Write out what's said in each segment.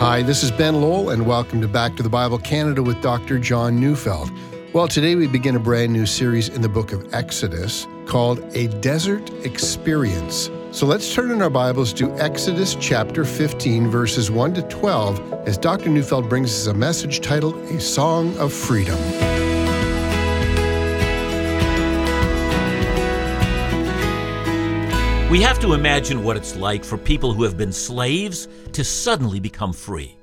Hi, this is Ben Lowell, and welcome to Back to the Bible Canada with Dr. John Neufeld. Well, today we begin a brand new series in the book of Exodus called A Desert Experience. So let's turn in our Bibles to Exodus chapter 15, verses 1 to 12, as Dr. Neufeld brings us a message titled A Song of Freedom. We have to imagine what it's like for people who have been slaves to suddenly become free.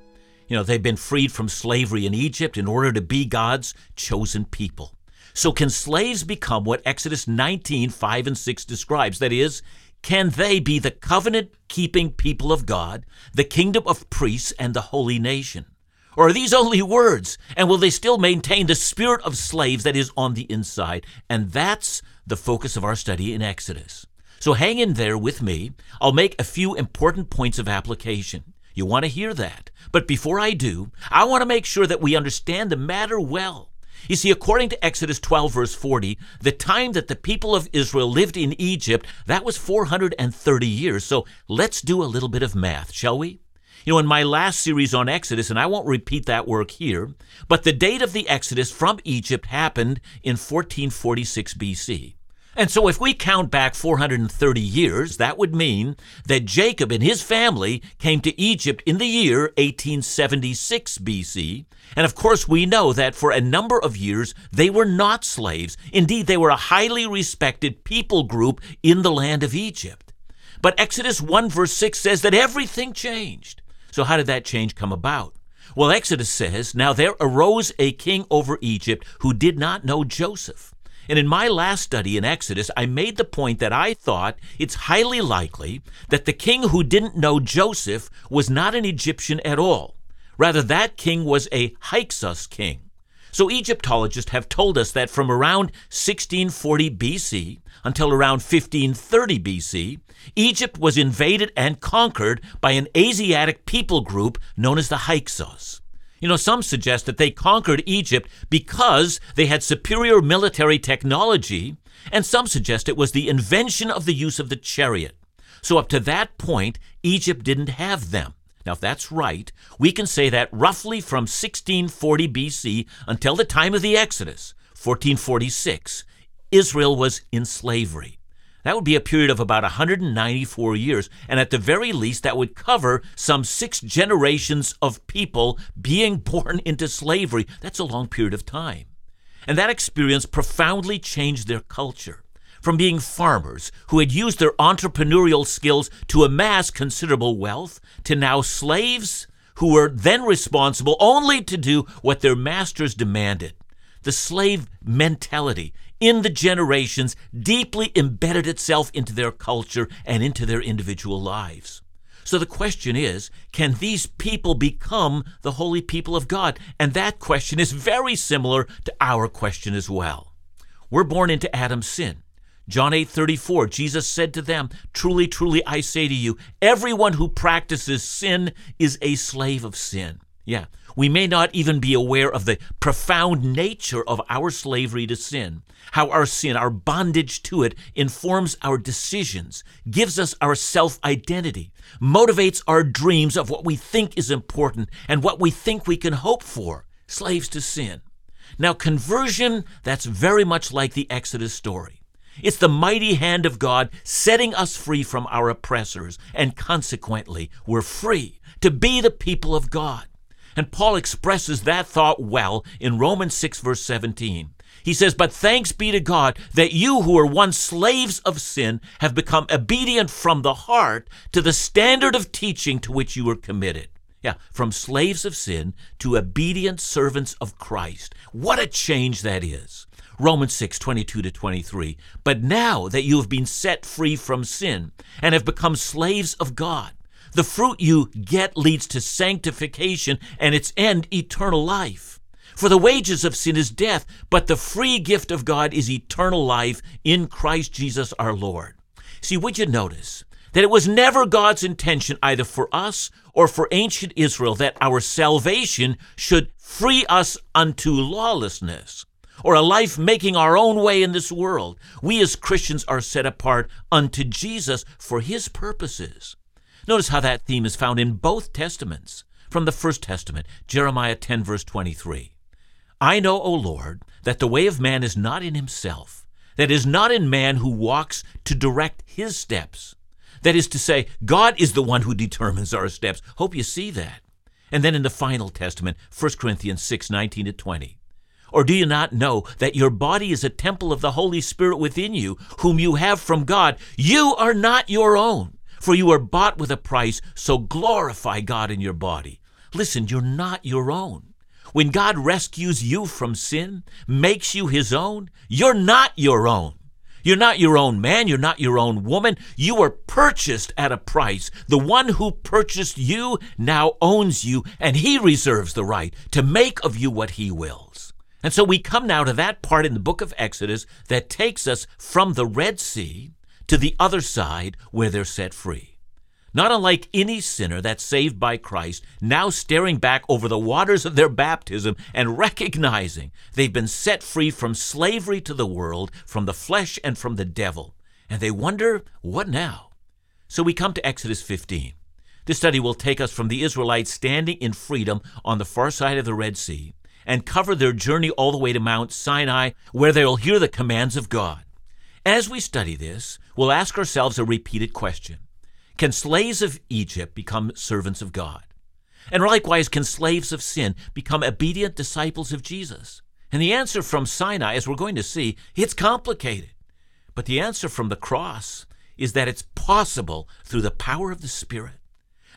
You know, they've been freed from slavery in Egypt in order to be God's chosen people. So, can slaves become what Exodus 19, 5 and 6 describes? That is, can they be the covenant keeping people of God, the kingdom of priests, and the holy nation? Or are these only words? And will they still maintain the spirit of slaves that is on the inside? And that's the focus of our study in Exodus. So hang in there with me. I'll make a few important points of application. You want to hear that. But before I do, I want to make sure that we understand the matter well. You see, according to Exodus 12, verse 40, the time that the people of Israel lived in Egypt, that was 430 years. So let's do a little bit of math, shall we? You know, in my last series on Exodus, and I won't repeat that work here, but the date of the Exodus from Egypt happened in 1446 BC. And so, if we count back 430 years, that would mean that Jacob and his family came to Egypt in the year 1876 BC. And of course, we know that for a number of years, they were not slaves. Indeed, they were a highly respected people group in the land of Egypt. But Exodus 1 verse 6 says that everything changed. So, how did that change come about? Well, Exodus says, Now there arose a king over Egypt who did not know Joseph. And in my last study in Exodus, I made the point that I thought it's highly likely that the king who didn't know Joseph was not an Egyptian at all. Rather, that king was a Hyksos king. So Egyptologists have told us that from around 1640 BC until around 1530 BC, Egypt was invaded and conquered by an Asiatic people group known as the Hyksos. You know, some suggest that they conquered Egypt because they had superior military technology, and some suggest it was the invention of the use of the chariot. So, up to that point, Egypt didn't have them. Now, if that's right, we can say that roughly from 1640 BC until the time of the Exodus, 1446, Israel was in slavery. That would be a period of about 194 years, and at the very least, that would cover some six generations of people being born into slavery. That's a long period of time. And that experience profoundly changed their culture. From being farmers who had used their entrepreneurial skills to amass considerable wealth to now slaves who were then responsible only to do what their masters demanded. The slave mentality in the generations deeply embedded itself into their culture and into their individual lives. So the question is can these people become the holy people of God? And that question is very similar to our question as well. We're born into Adam's sin. John 8:34 Jesus said to them, "Truly, truly I say to you, everyone who practices sin is a slave of sin." Yeah, we may not even be aware of the profound nature of our slavery to sin, how our sin, our bondage to it, informs our decisions, gives us our self identity, motivates our dreams of what we think is important and what we think we can hope for. Slaves to sin. Now, conversion, that's very much like the Exodus story. It's the mighty hand of God setting us free from our oppressors, and consequently, we're free to be the people of God. And Paul expresses that thought well in Romans 6, verse 17. He says, But thanks be to God that you who were once slaves of sin have become obedient from the heart to the standard of teaching to which you were committed. Yeah, from slaves of sin to obedient servants of Christ. What a change that is. Romans 6, 22 to 23. But now that you have been set free from sin and have become slaves of God, the fruit you get leads to sanctification and its end, eternal life. For the wages of sin is death, but the free gift of God is eternal life in Christ Jesus our Lord. See, would you notice that it was never God's intention, either for us or for ancient Israel, that our salvation should free us unto lawlessness? or a life making our own way in this world. We as Christians are set apart unto Jesus for his purposes. Notice how that theme is found in both Testaments. from the First Testament, Jeremiah 10, verse 23. I know, O Lord, that the way of man is not in himself, that is not in man who walks to direct his steps. That is to say, God is the one who determines our steps. Hope you see that. And then in the final testament, 1 Corinthians 6 19 to 20. Or do you not know that your body is a temple of the Holy Spirit within you, whom you have from God? You are not your own, for you are bought with a price, so glorify God in your body. Listen, you're not your own. When God rescues you from sin, makes you his own, you're not your own. You're not your own man. You're not your own woman. You were purchased at a price. The one who purchased you now owns you, and he reserves the right to make of you what he wills. And so we come now to that part in the book of Exodus that takes us from the Red Sea to the other side where they're set free. Not unlike any sinner that's saved by Christ, now staring back over the waters of their baptism and recognizing they've been set free from slavery to the world, from the flesh, and from the devil. And they wonder, what now? So we come to Exodus 15. This study will take us from the Israelites standing in freedom on the far side of the Red Sea and cover their journey all the way to Mount Sinai, where they'll hear the commands of God. As we study this, we'll ask ourselves a repeated question Can slaves of Egypt become servants of God? And likewise, can slaves of sin become obedient disciples of Jesus? And the answer from Sinai, as we're going to see, it's complicated. But the answer from the cross is that it's possible through the power of the Spirit.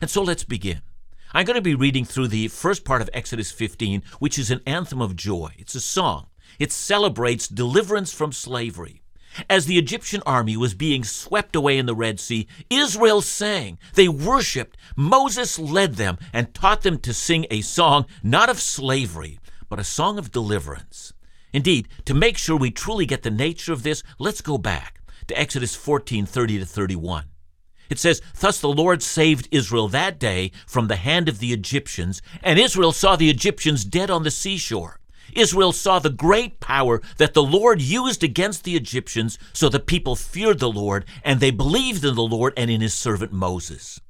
And so let's begin. I'm going to be reading through the first part of Exodus 15, which is an anthem of joy. It's a song. It celebrates deliverance from slavery. As the Egyptian army was being swept away in the Red Sea, Israel sang. They worshiped. Moses led them and taught them to sing a song not of slavery, but a song of deliverance. Indeed, to make sure we truly get the nature of this, let's go back to Exodus 14 30 to 31. It says, Thus the Lord saved Israel that day from the hand of the Egyptians, and Israel saw the Egyptians dead on the seashore. Israel saw the great power that the Lord used against the Egyptians, so the people feared the Lord, and they believed in the Lord and in his servant Moses.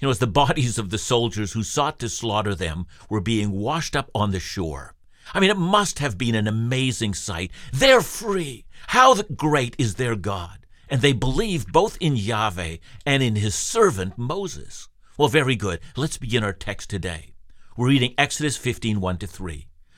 You know, as the bodies of the soldiers who sought to slaughter them were being washed up on the shore. I mean, it must have been an amazing sight. They're free. How great is their God? and they believe both in Yahweh and in his servant Moses. Well, very good. Let's begin our text today. We're reading Exodus 15 1 to 3.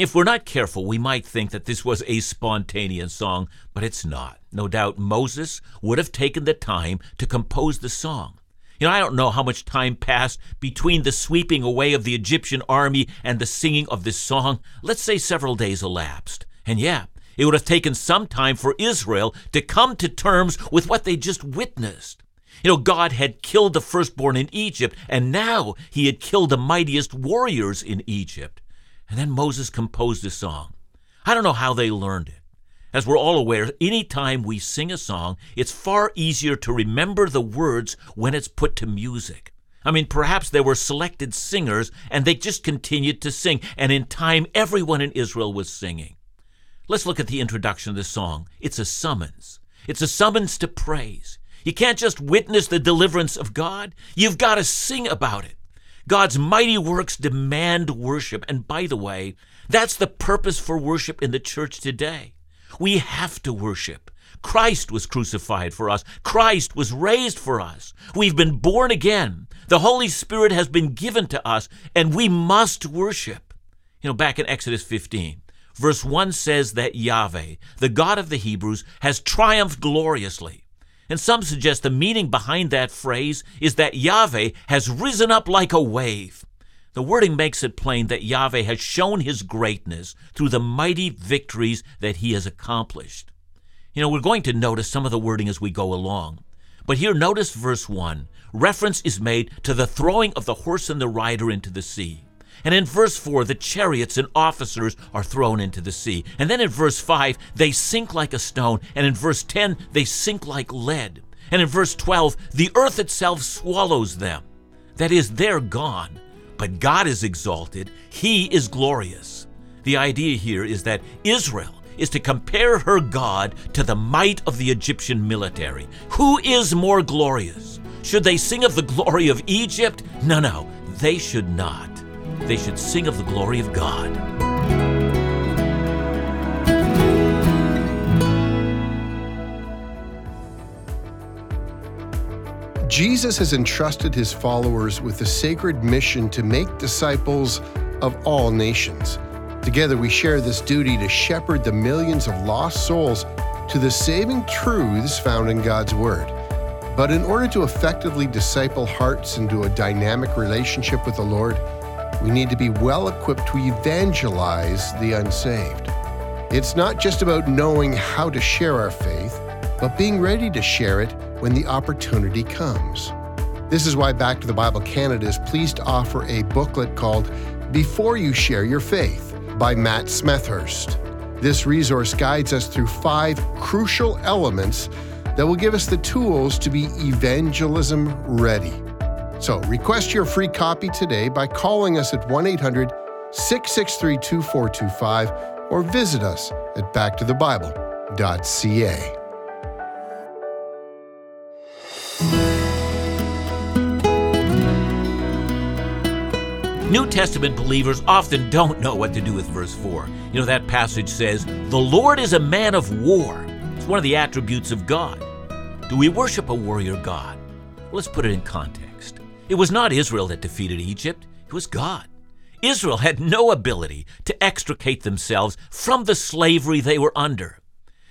If we're not careful, we might think that this was a spontaneous song, but it's not. No doubt Moses would have taken the time to compose the song. You know, I don't know how much time passed between the sweeping away of the Egyptian army and the singing of this song. Let's say several days elapsed. And yeah, it would have taken some time for Israel to come to terms with what they just witnessed. You know, God had killed the firstborn in Egypt, and now he had killed the mightiest warriors in Egypt. And then Moses composed a song. I don't know how they learned it. As we're all aware, any time we sing a song, it's far easier to remember the words when it's put to music. I mean, perhaps there were selected singers and they just continued to sing, and in time, everyone in Israel was singing. Let's look at the introduction of the song. It's a summons. It's a summons to praise. You can't just witness the deliverance of God, you've got to sing about it. God's mighty works demand worship. And by the way, that's the purpose for worship in the church today. We have to worship. Christ was crucified for us. Christ was raised for us. We've been born again. The Holy Spirit has been given to us, and we must worship. You know, back in Exodus 15, verse 1 says that Yahweh, the God of the Hebrews, has triumphed gloriously. And some suggest the meaning behind that phrase is that Yahweh has risen up like a wave. The wording makes it plain that Yahweh has shown his greatness through the mighty victories that he has accomplished. You know, we're going to notice some of the wording as we go along. But here, notice verse 1. Reference is made to the throwing of the horse and the rider into the sea. And in verse 4, the chariots and officers are thrown into the sea. And then in verse 5, they sink like a stone. And in verse 10, they sink like lead. And in verse 12, the earth itself swallows them. That is, they're gone. But God is exalted, He is glorious. The idea here is that Israel is to compare her God to the might of the Egyptian military. Who is more glorious? Should they sing of the glory of Egypt? No, no, they should not. They should sing of the glory of God. Jesus has entrusted his followers with the sacred mission to make disciples of all nations. Together, we share this duty to shepherd the millions of lost souls to the saving truths found in God's Word. But in order to effectively disciple hearts into a dynamic relationship with the Lord, we need to be well equipped to evangelize the unsaved. It's not just about knowing how to share our faith, but being ready to share it when the opportunity comes. This is why Back to the Bible Canada is pleased to offer a booklet called Before You Share Your Faith by Matt Smethurst. This resource guides us through five crucial elements that will give us the tools to be evangelism ready. So, request your free copy today by calling us at 1 800 663 2425 or visit us at backtothebible.ca. New Testament believers often don't know what to do with verse 4. You know, that passage says, The Lord is a man of war. It's one of the attributes of God. Do we worship a warrior God? Let's put it in context. It was not Israel that defeated Egypt, it was God. Israel had no ability to extricate themselves from the slavery they were under.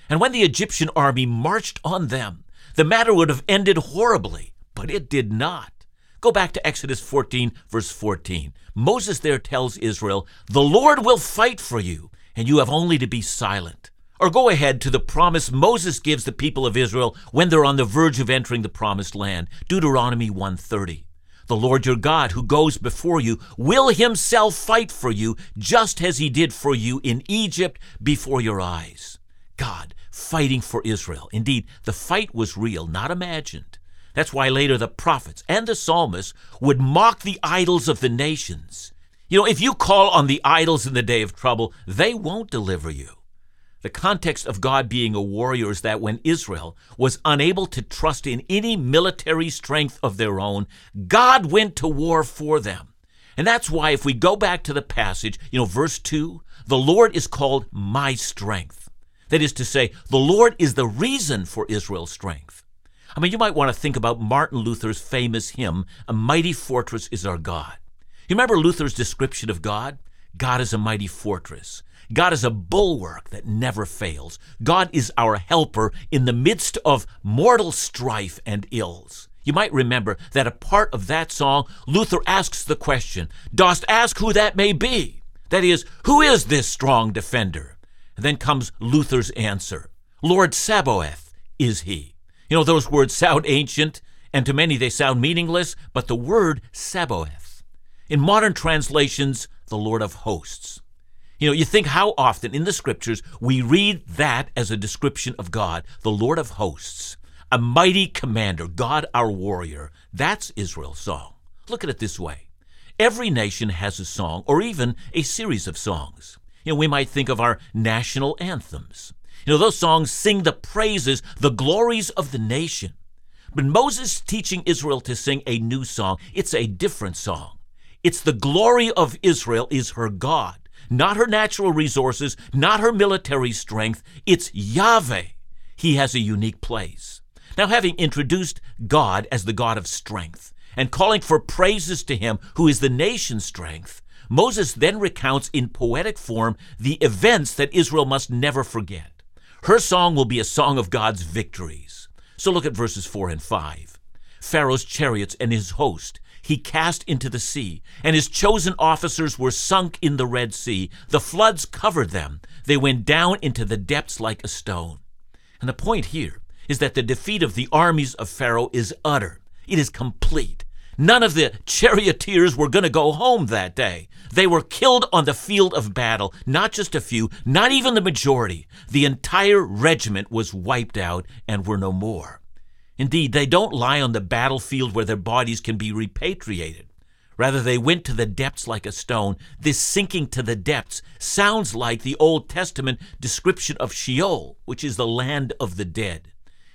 And when the Egyptian army marched on them, the matter would have ended horribly, but it did not. Go back to Exodus 14, verse 14. Moses there tells Israel, The Lord will fight for you, and you have only to be silent. Or go ahead to the promise Moses gives the people of Israel when they're on the verge of entering the promised land. Deuteronomy 130. The Lord your God, who goes before you, will himself fight for you, just as he did for you in Egypt before your eyes. God fighting for Israel. Indeed, the fight was real, not imagined. That's why later the prophets and the psalmists would mock the idols of the nations. You know, if you call on the idols in the day of trouble, they won't deliver you. The context of God being a warrior is that when Israel was unable to trust in any military strength of their own, God went to war for them. And that's why, if we go back to the passage, you know, verse 2, the Lord is called my strength. That is to say, the Lord is the reason for Israel's strength. I mean, you might want to think about Martin Luther's famous hymn, A Mighty Fortress is Our God. You remember Luther's description of God? God is a mighty fortress. God is a bulwark that never fails. God is our helper in the midst of mortal strife and ills. You might remember that a part of that song, Luther asks the question, Dost ask who that may be? That is, who is this strong defender? And then comes Luther's answer Lord Sabaoth is he. You know, those words sound ancient, and to many they sound meaningless, but the word Sabaoth. In modern translations, the Lord of hosts. You know, you think how often in the scriptures we read that as a description of God, the Lord of hosts, a mighty commander, God our warrior. That's Israel's song. Look at it this way every nation has a song, or even a series of songs. You know, we might think of our national anthems. You know, those songs sing the praises, the glories of the nation. But Moses teaching Israel to sing a new song, it's a different song. It's the glory of Israel is her God, not her natural resources, not her military strength. It's Yahweh. He has a unique place. Now, having introduced God as the God of strength and calling for praises to him who is the nation's strength, Moses then recounts in poetic form the events that Israel must never forget. Her song will be a song of God's victories. So look at verses 4 and 5. Pharaoh's chariots and his host he cast into the sea, and his chosen officers were sunk in the Red Sea. The floods covered them. They went down into the depths like a stone. And the point here is that the defeat of the armies of Pharaoh is utter, it is complete. None of the charioteers were going to go home that day. They were killed on the field of battle, not just a few, not even the majority. The entire regiment was wiped out and were no more. Indeed, they don't lie on the battlefield where their bodies can be repatriated. Rather, they went to the depths like a stone. This sinking to the depths sounds like the Old Testament description of Sheol, which is the land of the dead.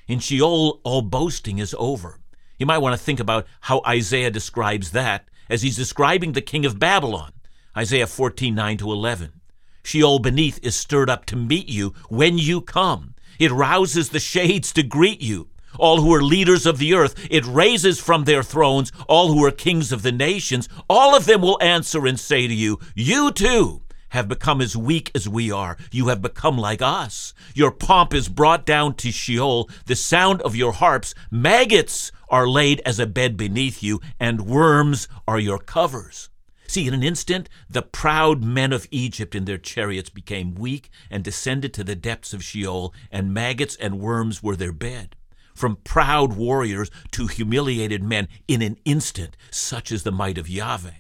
In Sheol, all boasting is over. You might want to think about how Isaiah describes that as he's describing the king of Babylon. Isaiah 14, 9 to 11. Sheol beneath is stirred up to meet you when you come. It rouses the shades to greet you. All who are leaders of the earth, it raises from their thrones all who are kings of the nations. All of them will answer and say to you, You too have become as weak as we are. You have become like us. Your pomp is brought down to Sheol. The sound of your harps, maggots are laid as a bed beneath you, and worms are your covers. See, in an instant, the proud men of Egypt in their chariots became weak and descended to the depths of Sheol, and maggots and worms were their bed. From proud warriors to humiliated men in an instant, such is the might of Yahweh.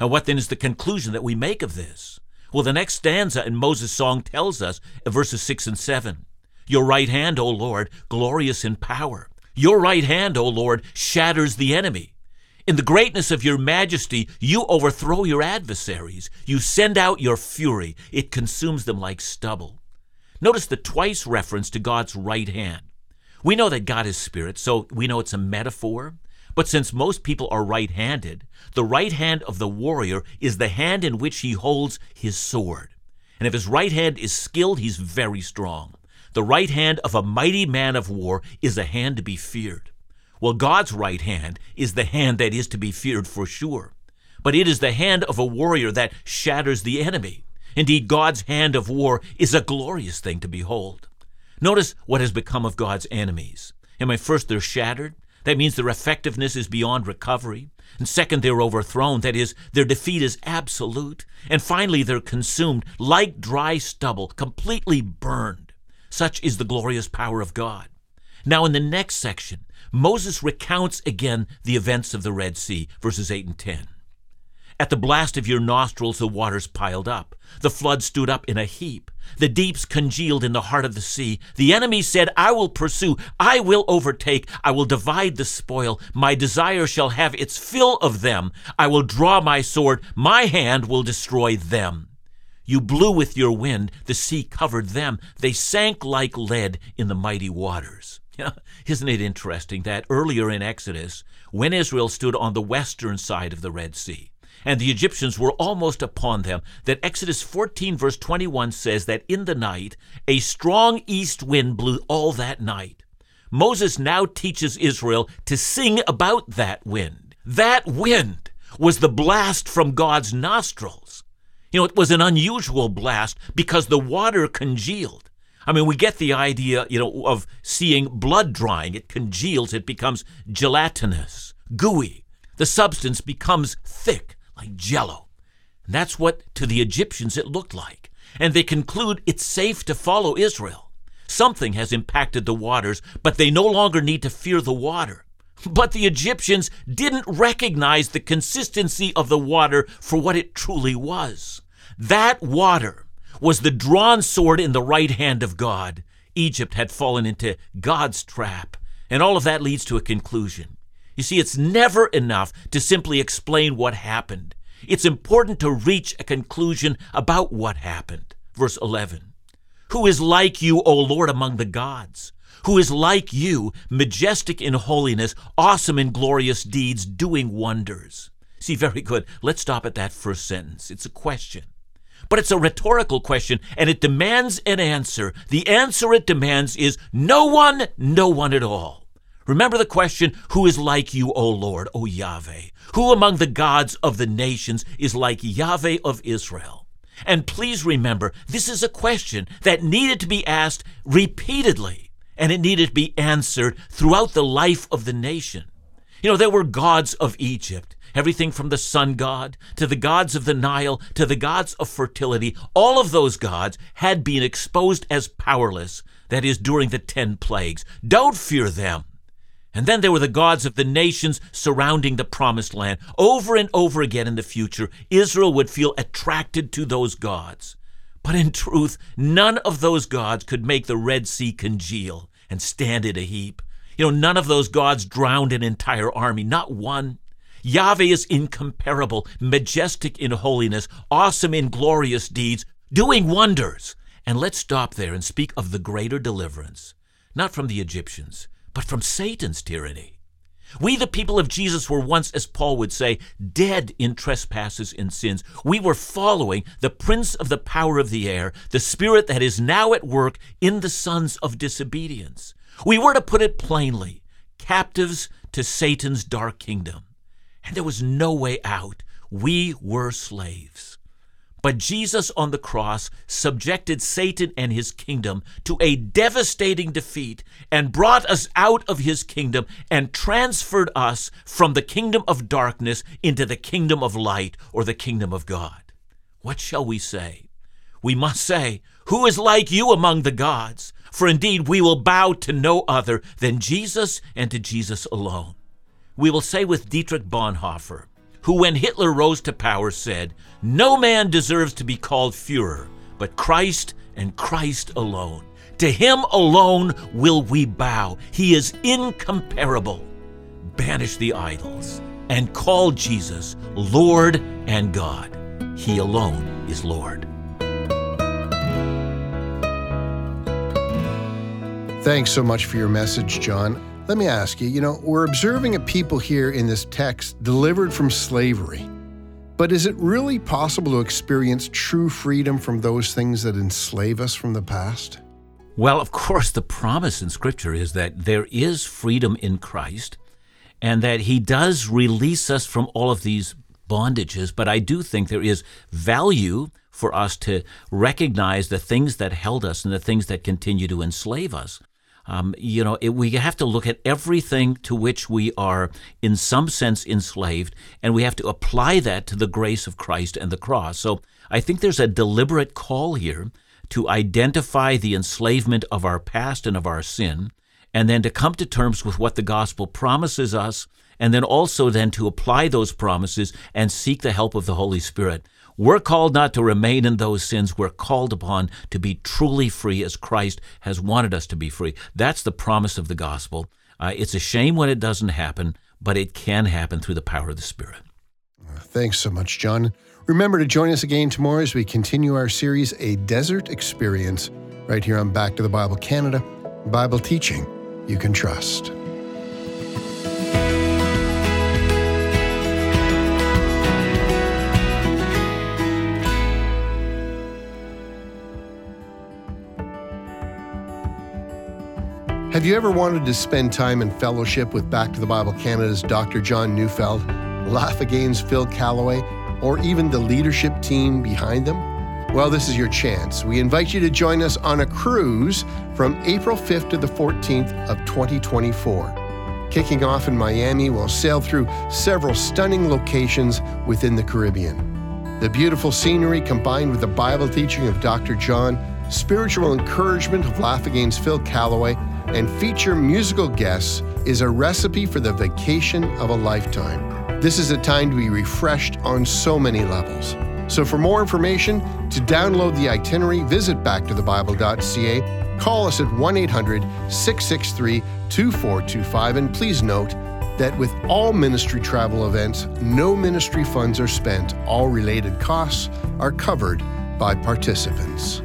And what then is the conclusion that we make of this? Well, the next stanza in Moses' song tells us, verses 6 and 7 Your right hand, O Lord, glorious in power. Your right hand, O Lord, shatters the enemy. In the greatness of your majesty, you overthrow your adversaries. You send out your fury, it consumes them like stubble. Notice the twice reference to God's right hand. We know that God is spirit, so we know it's a metaphor. But since most people are right handed, the right hand of the warrior is the hand in which he holds his sword. And if his right hand is skilled, he's very strong. The right hand of a mighty man of war is a hand to be feared. Well, God's right hand is the hand that is to be feared for sure. But it is the hand of a warrior that shatters the enemy. Indeed, God's hand of war is a glorious thing to behold. Notice what has become of God's enemies. I first, they're shattered. That means their effectiveness is beyond recovery. And second, they're overthrown. That is, their defeat is absolute. And finally, they're consumed like dry stubble, completely burned. Such is the glorious power of God. Now, in the next section, Moses recounts again the events of the Red Sea, verses 8 and 10. At the blast of your nostrils, the waters piled up. The flood stood up in a heap. The deeps congealed in the heart of the sea. The enemy said, I will pursue, I will overtake, I will divide the spoil. My desire shall have its fill of them. I will draw my sword, my hand will destroy them. You blew with your wind, the sea covered them. They sank like lead in the mighty waters. Isn't it interesting that earlier in Exodus, when Israel stood on the western side of the Red Sea, and the Egyptians were almost upon them, that Exodus 14, verse 21 says that in the night a strong east wind blew all that night. Moses now teaches Israel to sing about that wind. That wind was the blast from God's nostrils. You know, it was an unusual blast because the water congealed. I mean, we get the idea, you know, of seeing blood drying. It congeals, it becomes gelatinous, gooey. The substance becomes thick, like jello. And that's what, to the Egyptians, it looked like. And they conclude it's safe to follow Israel. Something has impacted the waters, but they no longer need to fear the water. But the Egyptians didn't recognize the consistency of the water for what it truly was. That water was the drawn sword in the right hand of God. Egypt had fallen into God's trap. And all of that leads to a conclusion. You see, it's never enough to simply explain what happened. It's important to reach a conclusion about what happened. Verse 11 Who is like you, O Lord, among the gods? Who is like you, majestic in holiness, awesome in glorious deeds, doing wonders? See, very good. Let's stop at that first sentence. It's a question. But it's a rhetorical question and it demands an answer. The answer it demands is no one, no one at all. Remember the question, Who is like you, O Lord, O Yahweh? Who among the gods of the nations is like Yahweh of Israel? And please remember, this is a question that needed to be asked repeatedly, and it needed to be answered throughout the life of the nation. You know, there were gods of Egypt, everything from the sun god to the gods of the Nile to the gods of fertility, all of those gods had been exposed as powerless, that is, during the ten plagues. Don't fear them. And then there were the gods of the nations surrounding the promised land. Over and over again in the future, Israel would feel attracted to those gods. But in truth, none of those gods could make the Red Sea congeal and stand in a heap. You know, none of those gods drowned an entire army, not one. Yahweh is incomparable, majestic in holiness, awesome in glorious deeds, doing wonders. And let's stop there and speak of the greater deliverance, not from the Egyptians, but from Satan's tyranny. We, the people of Jesus, were once, as Paul would say, dead in trespasses and sins. We were following the prince of the power of the air, the spirit that is now at work in the sons of disobedience. We were, to put it plainly, captives to Satan's dark kingdom. And there was no way out. We were slaves. But Jesus on the cross subjected Satan and his kingdom to a devastating defeat and brought us out of his kingdom and transferred us from the kingdom of darkness into the kingdom of light or the kingdom of God. What shall we say? We must say, Who is like you among the gods? For indeed we will bow to no other than Jesus and to Jesus alone. We will say with Dietrich Bonhoeffer, who, when Hitler rose to power, said, No man deserves to be called Fuhrer, but Christ and Christ alone. To him alone will we bow. He is incomparable. Banish the idols and call Jesus Lord and God. He alone is Lord. Thanks so much for your message, John. Let me ask you, you know, we're observing a people here in this text delivered from slavery. But is it really possible to experience true freedom from those things that enslave us from the past? Well, of course, the promise in Scripture is that there is freedom in Christ and that He does release us from all of these bondages. But I do think there is value for us to recognize the things that held us and the things that continue to enslave us. Um, you know, it, we have to look at everything to which we are, in some sense, enslaved, and we have to apply that to the grace of Christ and the cross. So I think there's a deliberate call here to identify the enslavement of our past and of our sin, and then to come to terms with what the gospel promises us, and then also then to apply those promises and seek the help of the Holy Spirit. We're called not to remain in those sins. We're called upon to be truly free as Christ has wanted us to be free. That's the promise of the gospel. Uh, it's a shame when it doesn't happen, but it can happen through the power of the Spirit. Thanks so much, John. Remember to join us again tomorrow as we continue our series, A Desert Experience, right here on Back to the Bible Canada, Bible teaching you can trust. Have you ever wanted to spend time in fellowship with Back to the Bible Canada's Dr. John Neufeld, Laugh Again's Phil Callaway, or even the leadership team behind them? Well, this is your chance. We invite you to join us on a cruise from April 5th to the 14th of 2024. Kicking off in Miami, we'll sail through several stunning locations within the Caribbean. The beautiful scenery combined with the Bible teaching of Dr. John, spiritual encouragement of Laugh Again's Phil Callaway, and feature musical guests is a recipe for the vacation of a lifetime. This is a time to be refreshed on so many levels. So, for more information, to download the itinerary, visit backtothebible.ca, call us at 1 800 663 2425, and please note that with all ministry travel events, no ministry funds are spent. All related costs are covered by participants.